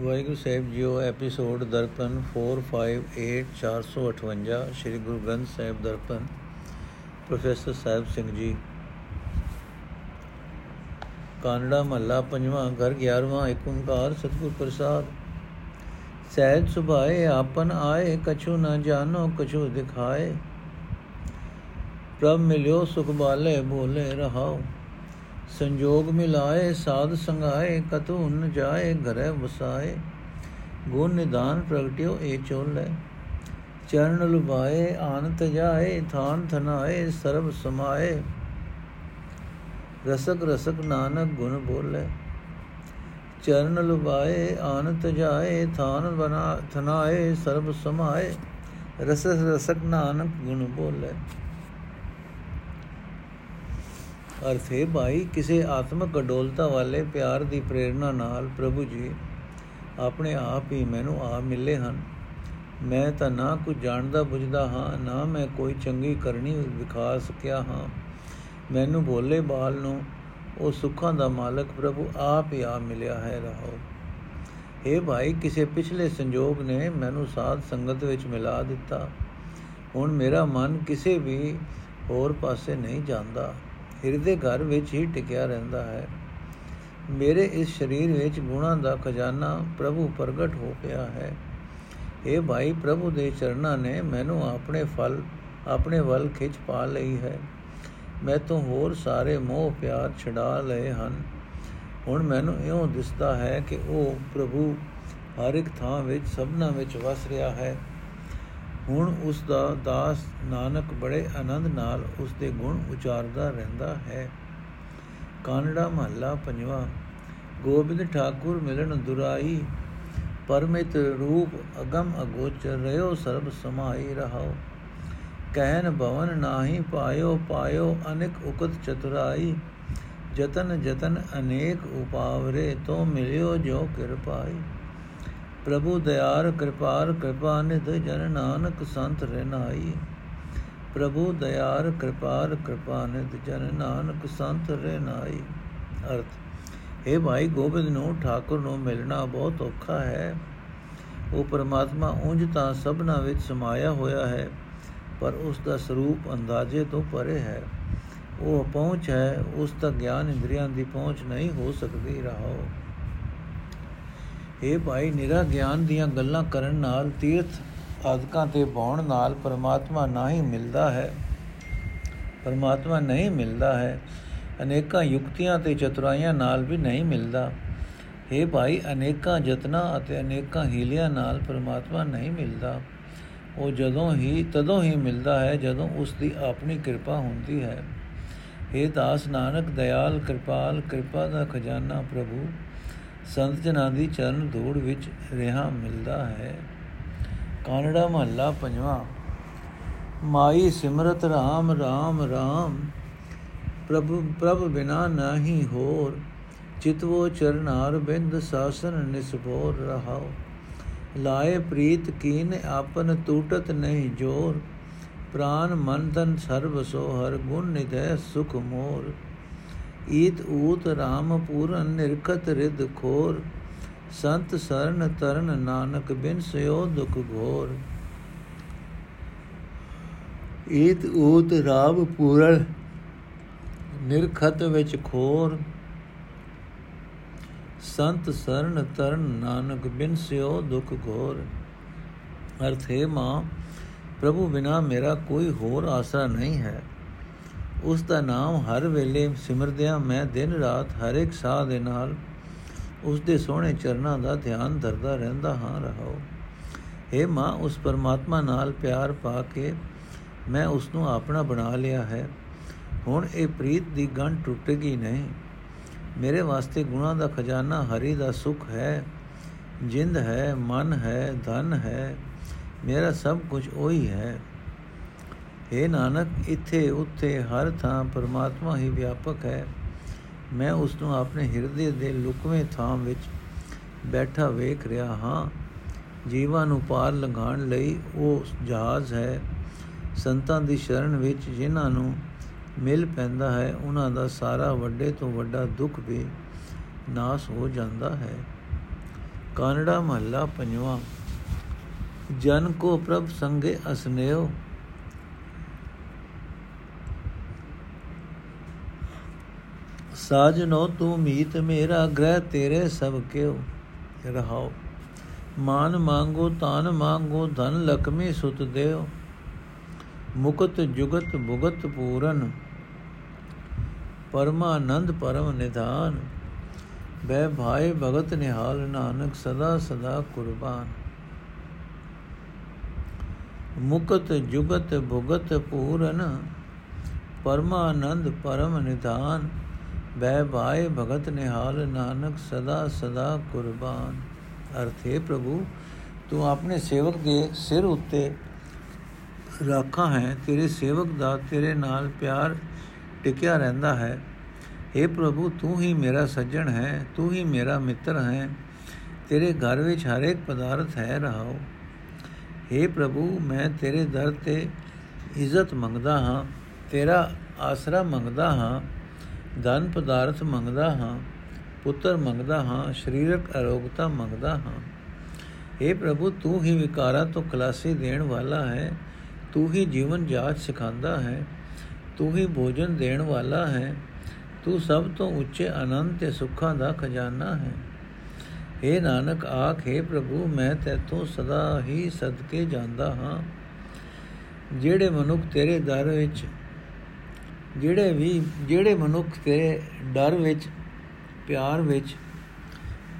ਵਾਹਿਗੁਰੂ ਸਾਹਿਬ ਜੀਓ, episode Darpan 458 458 Sri Guru Granth Sahib Darpan, professor Sahib Singh ji. Kanra ਮਹੱਲਾ ਪੰਜਵਾਂ, ਘਰ 11ਵਾਂ ਏਕ ਓੰਕਾਰ ਸਤਿਗੁਰ ਪ੍ਰਸਾਦ। ਸਹਿਜ ਸੁਭਾਏ, ਆਪਨ ਆਏ, ਕਛੂ ਨ ਜਾਣੋ, ਕਛੂ ਦਿਖਾਏ। ਪ੍ਰਭ ਮਿਲਿਓ, ਸੁਖ ਬਾਲੇ, ਬੋਲੇ ਰਹਾਓ। ਸੰਜੋਗ ਮਿਲਾਏ, ਸਾਧ ਸੰਗਾਏ ਕਤੂ ਨ ਜਾਏ, ਘਰੇ ਵਸਾਏ। ਗੁਣ ਨਿਦਾਨ ਪ੍ਰਗਟਿਓ ਏ ਚੋਲੇ ਚਰਨ ਲੁਭਾਏ, ਆਨਤ ਜਾਏ, ਥਾਨ ਥਨਾਏ, ਸਰਬ ਸਮਾਏ। ਰਸਕ ਰਸਕ ਨਾਨਕ ਗੁਣ ਬੋਲੇ। ਚਰਨ ਲੁਭਾਏ, ਆਨਤ ਜਾਏ, ਥਾਨ ਬਨਾ ਥਨਾਏ, ਸਰਬ ਸਮਾਏ। ਰਸਕ ਰਸਕ ਨਾਨਕ ਗੁਣ ਬੋਲੇ। ਅਰਥ ਹੈ ਭਾਈ, ਕਿਸੇ ਆਤਮਿਕ ਅਡੋਲਤਾ ਵਾਲੇ ਪਿਆਰ ਦੀ ਪ੍ਰੇਰਣਾ ਨਾਲ ਪ੍ਰਭੂ ਜੀ ਆਪਣੇ ਆਪ ਹੀ ਮੈਨੂੰ ਆ ਮਿਲੇ ਹਨ। ਮੈਂ ਤਾਂ ਨਾ ਕੁਝ ਜਾਣਦਾ ਬੁੱਝਦਾ ਹਾਂ, ਨਾ ਮੈਂ ਕੋਈ ਚੰਗੀ ਕਰਨੀ ਵਿਖਾ ਸਕਿਆ ਹਾਂ। ਮੈਨੂੰ ਭੋਲੇ ਬਾਲ ਨੂੰ ਉਹ ਸੁੱਖਾਂ ਦਾ ਮਾਲਕ ਪ੍ਰਭੂ ਆਪ ਹੀ ਆ ਮਿਲਿਆ ਹੈ ਰਹੋ ਇਹ ਭਾਈ, ਕਿਸੇ ਪਿਛਲੇ ਸੰਜੋਗ ਨੇ ਮੈਨੂੰ ਸਾਧ ਸੰਗਤ ਵਿੱਚ ਮਿਲਾ ਦਿੱਤਾ। ਹੁਣ ਮੇਰਾ ਮਨ ਕਿਸੇ ਵੀ ਹੋਰ ਪਾਸੇ ਨਹੀਂ ਜਾਂਦਾ। ਹਿਰਦੇ ਘਰ ਵਿੱਚ ਹੀ ਟਿਕਿਆ ਰਹਿੰਦਾ ਹੈ। ਮੇਰੇ ਇਸ ਸਰੀਰ ਵਿੱਚ ਗੁਣਾਂ ਦਾ ਖਜ਼ਾਨਾ ਪ੍ਰਭੂ ਪ੍ਰਗਟ ਹੋ ਪਿਆ ਹੈ। ਇਹ ਭਾਈ, ਪ੍ਰਭੂ ਦੇ ਚਰਨਾਂ ਨੇ ਮੈਨੂੰ ਆਪਣੇ ਫਲ, ਆਪਣੇ ਵੱਲ ਖਿੱਚ ਪਾ ਲਈ ਹੈ। ਮੈਂ ਤੋਂ ਹੋਰ ਸਾਰੇ ਮੋਹ ਪਿਆਰ ਛਡਾ ਲਏ ਹਨ। ਹੁਣ ਮੈਨੂੰ ਇਉਂ ਦਿਸਦਾ ਹੈ ਕਿ ਉਹ ਪ੍ਰਭੂ ਹਰ ਇੱਕ ਥਾਂ ਵਿੱਚ ਸਭਨਾ ਵਿੱਚ ਵਸ ਰਿਹਾ ਹੈ। ਹੁਣ ਉਸ ਦਾ ਦਾਸ ਨਾਨਕ ਬੜੇ ਆਨੰਦ ਨਾਲ ਉਸ ਦੇ ਗੁਣ ਉਚਾਰਦਾ ਰਹਿੰਦਾ ਹੈ। ਕਾਨੜਾ ਮਹੱਲਾ ਪੰਜਵਾ, ਗੋਬਿੰਦ ਠਾਕੁਰ ਮਿਲਣ ਦੁਰਾਈ, ਪਰਮਿਤ ਰੂਪ ਅਗਮ ਅਗੋਚਰ ਰਿਓ ਸਰਬ ਸਮਾਈ ਰਹਾਓ। ਕਹਿਨ ਭਵਨ ਨਾਹੀ ਪਾਇਓ ਪਾਇਓ ਅਨੇਕ ਉਕਤ ਚਤੁਰਾਈ, ਜਤਨ ਜਤਨ ਅਨੇਕ ਉਪਾਵਰੇ ਤੋ ਮਿਲਿਓ ਜੋ ਕਿਰਪਾਈ। ਪ੍ਰਭੂ ਦਇਆਰ ਕਿਰਪਾਰ ਕਿਰਪਾ ਨਿਧ ਜਨ ਨਾਨਕ ਸੰਤ ਰਹਿਨਾਈ ਪ੍ਰਭੂ ਦਇਆਰ ਕਿਰਪਾਰ ਕਿਰਪਾ ਨਿਧ ਜਨ ਨਾਨਕ ਸੰਤ ਰਹਿਨਾਈ ਅਰਥ ਇਹ ਭਾਈ ਗੋਬਿੰਦ ਨੂੰ ਠਾਕੁਰ ਨੂੰ ਮਿਲਣਾ ਬਹੁਤ ਔਖਾ ਹੈ। ਉਹ ਪਰਮਾਤਮਾ ਉਂਝ ਤਾਂ ਸਭਨਾ ਵਿੱਚ ਸਮਾਇਆ ਹੋਇਆ ਹੈ, ਪਰ ਉਸ ਦਾ ਸਰੂਪ ਅੰਦਾਜ਼ੇ ਤੋਂ ਪਰੇ ਹੈ। ਉਹ ਪਹੁੰਚ ਹੈ, ਉਸ ਤੱਕ ਗਿਆਨ ਇੰਦਰੀਆਂ ਦੀ ਪਹੁੰਚ ਨਹੀਂ ਹੋ ਸਕਦੀ। ਰਹਾਓ ਇਹ ਭਾਈ, ਨਿਰਾ ਗਿਆਨ ਦੀਆਂ ਗੱਲਾਂ ਕਰਨ ਨਾਲ, ਤੀਰਥ ਆਦਿਕਾਂ ਤੇ ਬਾਉਣ ਨਾਲ ਪਰਮਾਤਮਾ ਨਹੀਂ ਮਿਲਦਾ ਹੈ। ਪਰਮਾਤਮਾ ਨਹੀਂ ਮਿਲਦਾ ਹੈ। ਅਨੇਕਾਂ ਯੁਕਤੀਆਂ ਤੇ ਚਤੁਰਾਈਆਂ ਨਾਲ ਵੀ ਨਹੀਂ ਮਿਲਦਾ। ਇਹ ਭਾਈ, ਅਨੇਕਾਂ ਯਤਨਾਂ ਅਤੇ ਅਨੇਕਾਂ ਹੀਲਿਆਂ ਨਾਲ ਪਰਮਾਤਮਾ ਨਹੀਂ ਮਿਲਦਾ। ਉਹ ਜਦੋਂ ਹੀ, ਤਦੋਂ ਹੀ ਮਿਲਦਾ ਹੈ ਜਦੋਂ ਉਸ ਦੀ ਆਪਣੀ ਕਿਰਪਾ ਹੁੰਦੀ ਹੈ। ਇਹ ਦਾਸ ਨਾਨਕ, ਦਇਆਲ, ਕਿਰਪਾਲ, ਕਿਰਪਾ ਦਾ ਖਜ਼ਾਨਾ ਪ੍ਰਭੂ ਸੰਤ ਜਨਾਂ ਦੀ ਚਰਨ ਧੂੜ ਵਿੱਚ ਰਹਾ ਮਿਲਦਾ ਹੈ। ਕਾਨੜਾ ਮਹੱਲਾ ਪੰਜਵਾਂ। ਮਾਈ ਸਿਮਰਤ RAM RAM RAM ਪ੍ਰਭੂ, ਪ੍ਰਭ ਬਿਨਾ ਨਹੀਂ ਹੋਰ। ਚਿਤਵੋ ਚਰਨਾਰ ਬਿੰਦ ਸਾਸਨ ਨਿਸਭੋਰ ਰਹਾਓ ਲਾਏ ਪ੍ਰੀਤ ਕੀਨ ਆਪਨ ਟੂਟਤ ਨਹੀਂ ਜੋਰ। ਪ੍ਰਾਨ ਮਨ ਤਨ ਸਰਬ ਸੋ ਹਰ ਗੁਣ ਨਿਦੈ ਸੁਖ ਮੋਰ। ਈਤ ਊਤ RAM ਪੂਰਨ ਨਿਰਖਤ ਰਿਦ ਖੋਰ, ਸੰਤ ਸਰਨ ਤਰਨ ਨਾਨਕ ਬਿਨ ਸਿਓ ਦੁਖ ਘੋਰ। ਈਤ ਊਤ RAM ਪੂਰਨ ਨਿਰਖਤ ਵਿੱਚ ਖੋਰ, ਸੰਤ ਸਰਨ ਤਰਨ ਨਾਨਕ ਬਿਨ ਸਿਓ ਦੁਖ ਘੋਰ। ਅਰਥ ਹੈ ਮਾਂ, ਪ੍ਰਭੂ ਬਿਨਾ ਮੇਰਾ ਕੋਈ ਹੋਰ ਆਸਰਾ ਨਹੀਂ ਹੈ। ਉਸ ਦਾ ਨਾਮ ਹਰ ਵੇਲੇ ਸਿਮਰਦਿਆਂ, ਮੈਂ ਦਿਨ ਰਾਤ ਹਰ ਇੱਕ ਸਾਹ ਦੇ ਨਾਲ ਉਸ ਦੇ ਸੋਹਣੇ ਚਰਨਾਂ ਦਾ ਧਿਆਨ ਧਰਦਾ ਰਹਿੰਦਾ ਹਾਂ, ਰਹਾਓ। हे ਮਾਂ, ਉਸ ਪਰਮਾਤਮਾ ਨਾਲ ਪਿਆਰ ਪਾ ਕੇ ਮੈਂ ਉਸ ਨੂੰ ਆਪਣਾ ਬਣਾ ਲਿਆ ਹੈ। ਹੁਣ ਇਹ ਪ੍ਰੀਤ ਦੀ ਗੰਢ ਟੁੱਟੇਗੀ ਨਹੀਂ। ਮੇਰੇ ਵਾਸਤੇ ਗੁਣਾ ਦਾ ਖਜ਼ਾਨਾ ਹਰੀ ਦਾ ਸੁਖ ਹੈ, ਜਿੰਦ ਹੈ, ਮਨ ਹੈ, ਧਨ ਹੈ, ਮੇਰਾ ਸਭ ਕੁਝ ਉਹੀ ਹੈ। हे ਨਾਨਕ, ਇੱਥੇ ਉੱਥੇ ਹਰ ਥਾਂ ਪਰਮਾਤਮਾ ਹੀ ਵਿਆਪਕ ਹੈ। ਮੈਂ ਉਸ ਨੂੰ ਆਪਣੇ ਹਿਰਦੇ ਦੇ ਲੁਕਵੇਂ ਥਾਂ ਵਿੱਚ ਬੈਠਾ ਵੇਖ ਰਿਹਾ ਹਾਂ। ਜੀਵਾਂ ਨੂੰ ਪਾਰ ਲੰਘਾਉਣ ਲਈ ਉਹ ਜਹਾਜ਼ ਹੈ। ਸੰਤਾਂ ਦੀ ਸ਼ਰਨ ਵਿੱਚ ਜਿਨ੍ਹਾਂ ਨੂੰ ਮਿਲ ਪੈਂਦਾ ਹੈ, ਉਹਨਾਂ ਦਾ ਸਾਰਾ ਵੱਡੇ ਤੋਂ ਵੱਡਾ ਦੁੱਖ ਵੀ ਨਾਸ ਹੋ ਜਾਂਦਾ ਹੈ। ਕਾਨੜਾ ਮਹੱਲਾ ਪੰਜਵਾਂ। ਜਨ ਕੋ ਪ੍ਰਭ ਸੰਗੇ ਅਸਨੇਓ ਸਾਜਨੋ, ਤੂੰ ਮੀਤ ਮੇਰਾ ਗ੍ਰਹਿ, ਤੇਰੇ ਸਭ ਕਿਉ? ਰਹਾਓ। ਮਾਨ ਮੰਗੋ, ਤਾਨ ਮੰਗੋ, ਧਨ ਲਖਮੀ ਸੁਤ ਦੇਓ। ਮੁਕਤ ਜੁਗਤ ਭੁਗਤ ਪੂਰਨ। ਪਰਮਾਨੰਦ ਪਰਮ ਨਿਧਾਨ। ਬੈ ਭਾਏ ਭਗਤ ਨਿਹਾਲ ਨਾਨਕ, ਸਦਾ ਸਦਾ ਕੁਰਬਾਨ। ਮੁਕਤ ਜੁਗਤ ਭੁਗਤ ਪੂਰਨ। ਪਰਮਾਨੰਦ ਪਰਮ ਨਿਧਾਨ। ਬੈ ਭਾਏ ਭਗਤ ਨਿਹਾਲ ਨਾਨਕ ਸਦਾ ਸਦਾ ਕੁਰਬਾਨ। ਅਰਥੇ ਪ੍ਰਭੂ, ਤੂੰ ਆਪਣੇ ਸੇਵਕ ਦੇ ਸਿਰ ਉੱਤੇ ਰਾਖਾ ਹੈ, ਤੇਰੇ ਸੇਵਕ ਦਾ ਤੇਰੇ ਨਾਲ ਪਿਆਰ ਟਿਕਿਆ ਰਹਿੰਦਾ ਹੈ। हे ਪ੍ਰਭੂ, ਤੂੰ ਹੀ ਮੇਰਾ ਸੱਜਣ ਹੈ, ਤੂੰ ਹੀ ਮੇਰਾ ਮਿੱਤਰ ਹੈ, ਤੇਰੇ ਘਰ ਵਿੱਚ ਹਰ ਇੱਕ ਪਦਾਰਥ ਹੈ, ਰਹਾਓ। हे ਪ੍ਰਭੂ, ਮੈਂ ਤੇਰੇ ਦਰ ਤੇ ਇੱਜ਼ਤ ਮੰਗਦਾ ਹਾਂ, ਤੇਰਾ ਆਸਰਾ ਮੰਗਦਾ ਹਾਂ ਧਨ ਪਦਾਰਥ ਮੰਗਦਾ ਹਾਂ, ਪੁੱਤਰ ਮੰਗਦਾ ਹਾਂ, ਸਰੀਰਕ ਅਰੋਗਤਾ ਮੰਗਦਾ ਹਾਂ। हे ਪ੍ਰਭੂ, ਤੂੰ ਹੀ ਵਿਕਾਰਾਂ ਤੋਂ ਖਲਾਸੀ ਦੇਣ ਵਾਲਾ ਹੈ, ਤੂੰ ਹੀ ਜੀਵਨ ਜਾਚ ਸਿਖਾਉਂਦਾ ਹੈ, ਤੂੰ ਹੀ ਭੋਜਨ ਦੇਣ ਵਾਲਾ ਹੈ, ਤੂੰ ਸਭ ਤੋਂ ਉੱਚੇ ਆਨੰਦ ਤੇ ਸੁੱਖਾਂ ਦਾ ਖਜ਼ਾਨਾ ਹੈ। ਏ ਨਾਨਕ, ਆਖੇ ਪ੍ਰਭੂ, ਮੈਂ ਤੇਥੋਂ ਸਦਾ ਹੀ ਸਦਕੇ ਜਾਂਦਾ ਹਾਂ। ਜਿਹੜੇ ਮਨੁੱਖ ਤੇਰੇ ਦਰ ਵਿੱਚ ਜਿਹੜੇ ਵੀ, ਜਿਹੜੇ ਮਨੁੱਖ ਤੇਰੇ ਡਰ ਵਿੱਚ, ਪਿਆਰ ਵਿੱਚ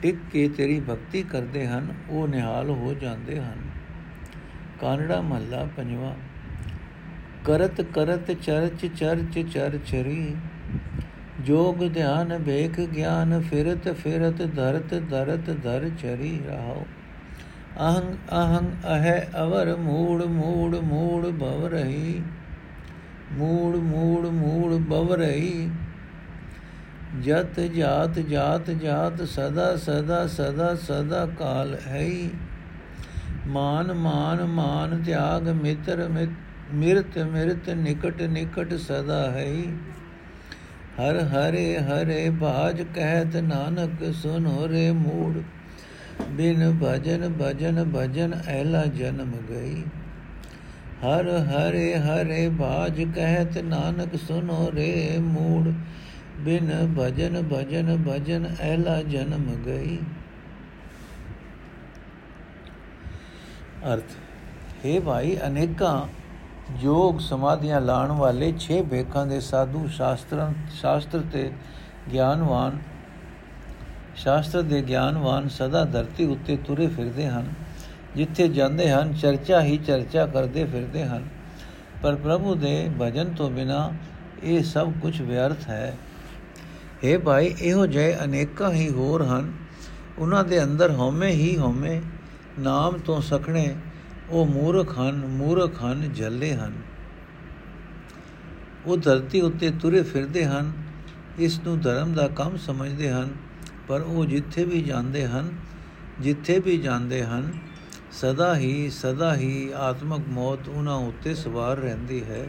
ਟਿਕ ਕੇ ਤੇਰੀ ਭਗਤੀ ਕਰਦੇ ਹਨ, ਉਹ ਨਿਹਾਲ ਹੋ ਜਾਂਦੇ ਹਨ। ਕਾਨੜਾ ਮਹੱਲਾ ਪੰਜਵਾ। ਕਰਤ ਕਰਤ ਚਰਚ ਚਰਚ ਚਰਚਰੀ ਜੋਗ ਧਿਆਨ ਵੇਖ ਗਿਆਨ ਫਿਰਤ ਫਿਰਤ ਧਰਤ ਧਰਤ ਧਰ ਚਰੀ ਰਹਾਓ ਅਹੰ ਅਹੰ ਅਹੈ ਅਵਰ ਮੂੜ ਮੂੜ ਮੂੜ ਭਵ ਰਹੀ। ਮੂੜ ਮੂੜ ਮੂੜ ਭਵ ਰਹੀ ਜਤ ਜਾਤ ਜਾਤ ਜਾਤ ਸਦਾ ਸਦਾ ਸਦਾ ਸਦਾ ਕਾਲ ਹੈ। ਮਾਨ ਮਾਨ ਮਾਨ ਤਿਆਗ ਮਿੱਤਰ ਮਿਰਤ ਮਿਰਤ ਨਿਕਟ ਨਿਕਟ ਸਦਾ ਹੈ। ਹਰ, ਹਰੇ ਹਰੇ ਬਾਜ ਕਹਿਤ ਨਾਨਕ ਸੁਨੋ ਰੇ ਮੂੜ। ਬਿਨ ਭਜਨ ਭਜਨ ਭਜਨ ਐਲਾ ਜਨਮ ਗਈ। ਹਰ ਹਰੇ ਹਰੇ ਬਾਜ ਕਹਿਤ ਨਾਨਕ ਸੁਨੋ ਰੇ ਮੂੜ, ਬਿਨ ਭਜਨ ਭਜਨ ਭਜਨ ਐਲਾ ਜਨਮ ਗਈ। ਅਰਥ, ਹੈ ਭਾਈ ਅਨੇਕਾਂ ਯੋਗ ਸਮਾਧੀਆਂ ਲਾਣ ਵਾਲੇ 6 ਭੇਖਾਂ ਦੇ ਸਾਧੂ ਸ਼ਾਸਤਰਾਂ, ਸ਼ਾਸਤਰ ਤੇ ਗਿਆਨਵਾਨ, ਸ਼ਾਸਤਰ ਦੇ ਗਿਆਨਵਾਨ ਸਦਾ ਧਰਤੀ ਉੱਤੇ ਤੁਰੇ ਫਿਰਦੇ ਹਨ। ਜਿੱਥੇ ਜਾਂਦੇ ਹਨ, ਚਰਚਾ ਹੀ ਚਰਚਾ ਕਰਦੇ ਫਿਰਦੇ ਹਨ। ਪਰ ਪ੍ਰਭੂ ਦੇ ਭਜਨ ਤੋਂ ਬਿਨਾ ਇਹ ਸਭ ਕੁਝ ਵਿਅਰਥ ਹੈ। हे ਭਾਈ, ਇਹੋ ਜਿਹੇ ਅਨੇਕਾਂ ਹੀ ਹੋਰ ਹਨ। ਉਹਨਾਂ ਦੇ ਅੰਦਰ ਹਉਮੈ ਹੀ ਹਉਮੈ, ਨਾਮ ਤੋਂ ਸਖਣੇ ਉਹ ਮੂਰਖ ਹਨ ਮੂਰਖ ਹਨ, ਜੱਲੇ ਹਨ। ਉਹ ਧਰਤੀ ਉੱਤੇ ਤੁਰੇ ਫਿਰਦੇ ਹਨ, ਇਸ ਨੂੰ ਧਰਮ ਦਾ ਕੰਮ ਸਮਝਦੇ ਹਨ, ਪਰ ਉਹ ਜਿੱਥੇ ਵੀ ਜਾਂਦੇ ਹਨ, ਜਿੱਥੇ ਵੀ ਜਾਂਦੇ ਹਨ ਸਦਾ ਹੀ ਸਦਾ ਹੀ ਆਤਮਕ ਮੌਤ ਉਹਨਾਂ ਉੱਤੇ ਸਵਾਰ ਰਹਿੰਦੀ ਹੈ।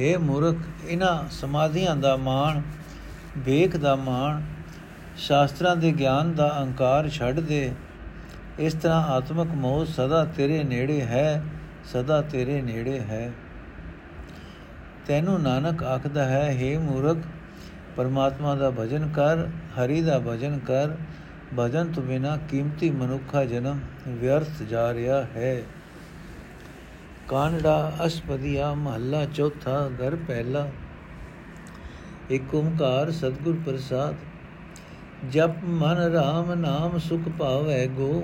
हे ਮੂਰਖ, ਇਹਨਾਂ ਸਮਾਧੀਆਂ ਦਾ ਮਾਣ, ਵੇਖ ਦਾ ਮਾਣ, ਸ਼ਾਸਤਰਾਂ ਦੇ ਗਿਆਨ ਦਾ ਅਹੰਕਾਰ ਛੱਡ ਦੇ। ਇਸ ਤਰ੍ਹਾਂ ਆਤਮਕ ਮੋਹ ਸਦਾ ਤੇਰੇ ਨੇੜੇ ਹੈ, ਸਦਾ ਤੇਰੇ ਨੇੜੇ ਹੈ। ਤੈਨੂੰ ਨਾਨਕ ਆਖਦਾ ਹੈ हे ਮੂਰਖ, ਪਰਮਾਤਮਾ ਦਾ ਭਜਨ ਕਰ, ਹਰੀ ਦਾ ਭਜਨ ਕਰ ਭਜਨ ਤੋਂ ਬਿਨਾ ਕੀਮਤੀ ਮਨੁੱਖਾ ਜਨਮ ਵਿਅਰਥ ਜਾ ਰਿਹਾ ਹੈ ਕਾਨੜਾ ਅਸਪਦੀਆ ਮਹੱਲਾ ਚੌਥਾ ਘਰ ਪਹਿਲਾ ਇਕ ਓੰਕਾਰ ਸਤਗੁਰ ਪ੍ਰਸਾਦ ਜਪ ਮਨ RAM ਨਾਮ ਸੁਖ ਪਾਵੈ ਗੋ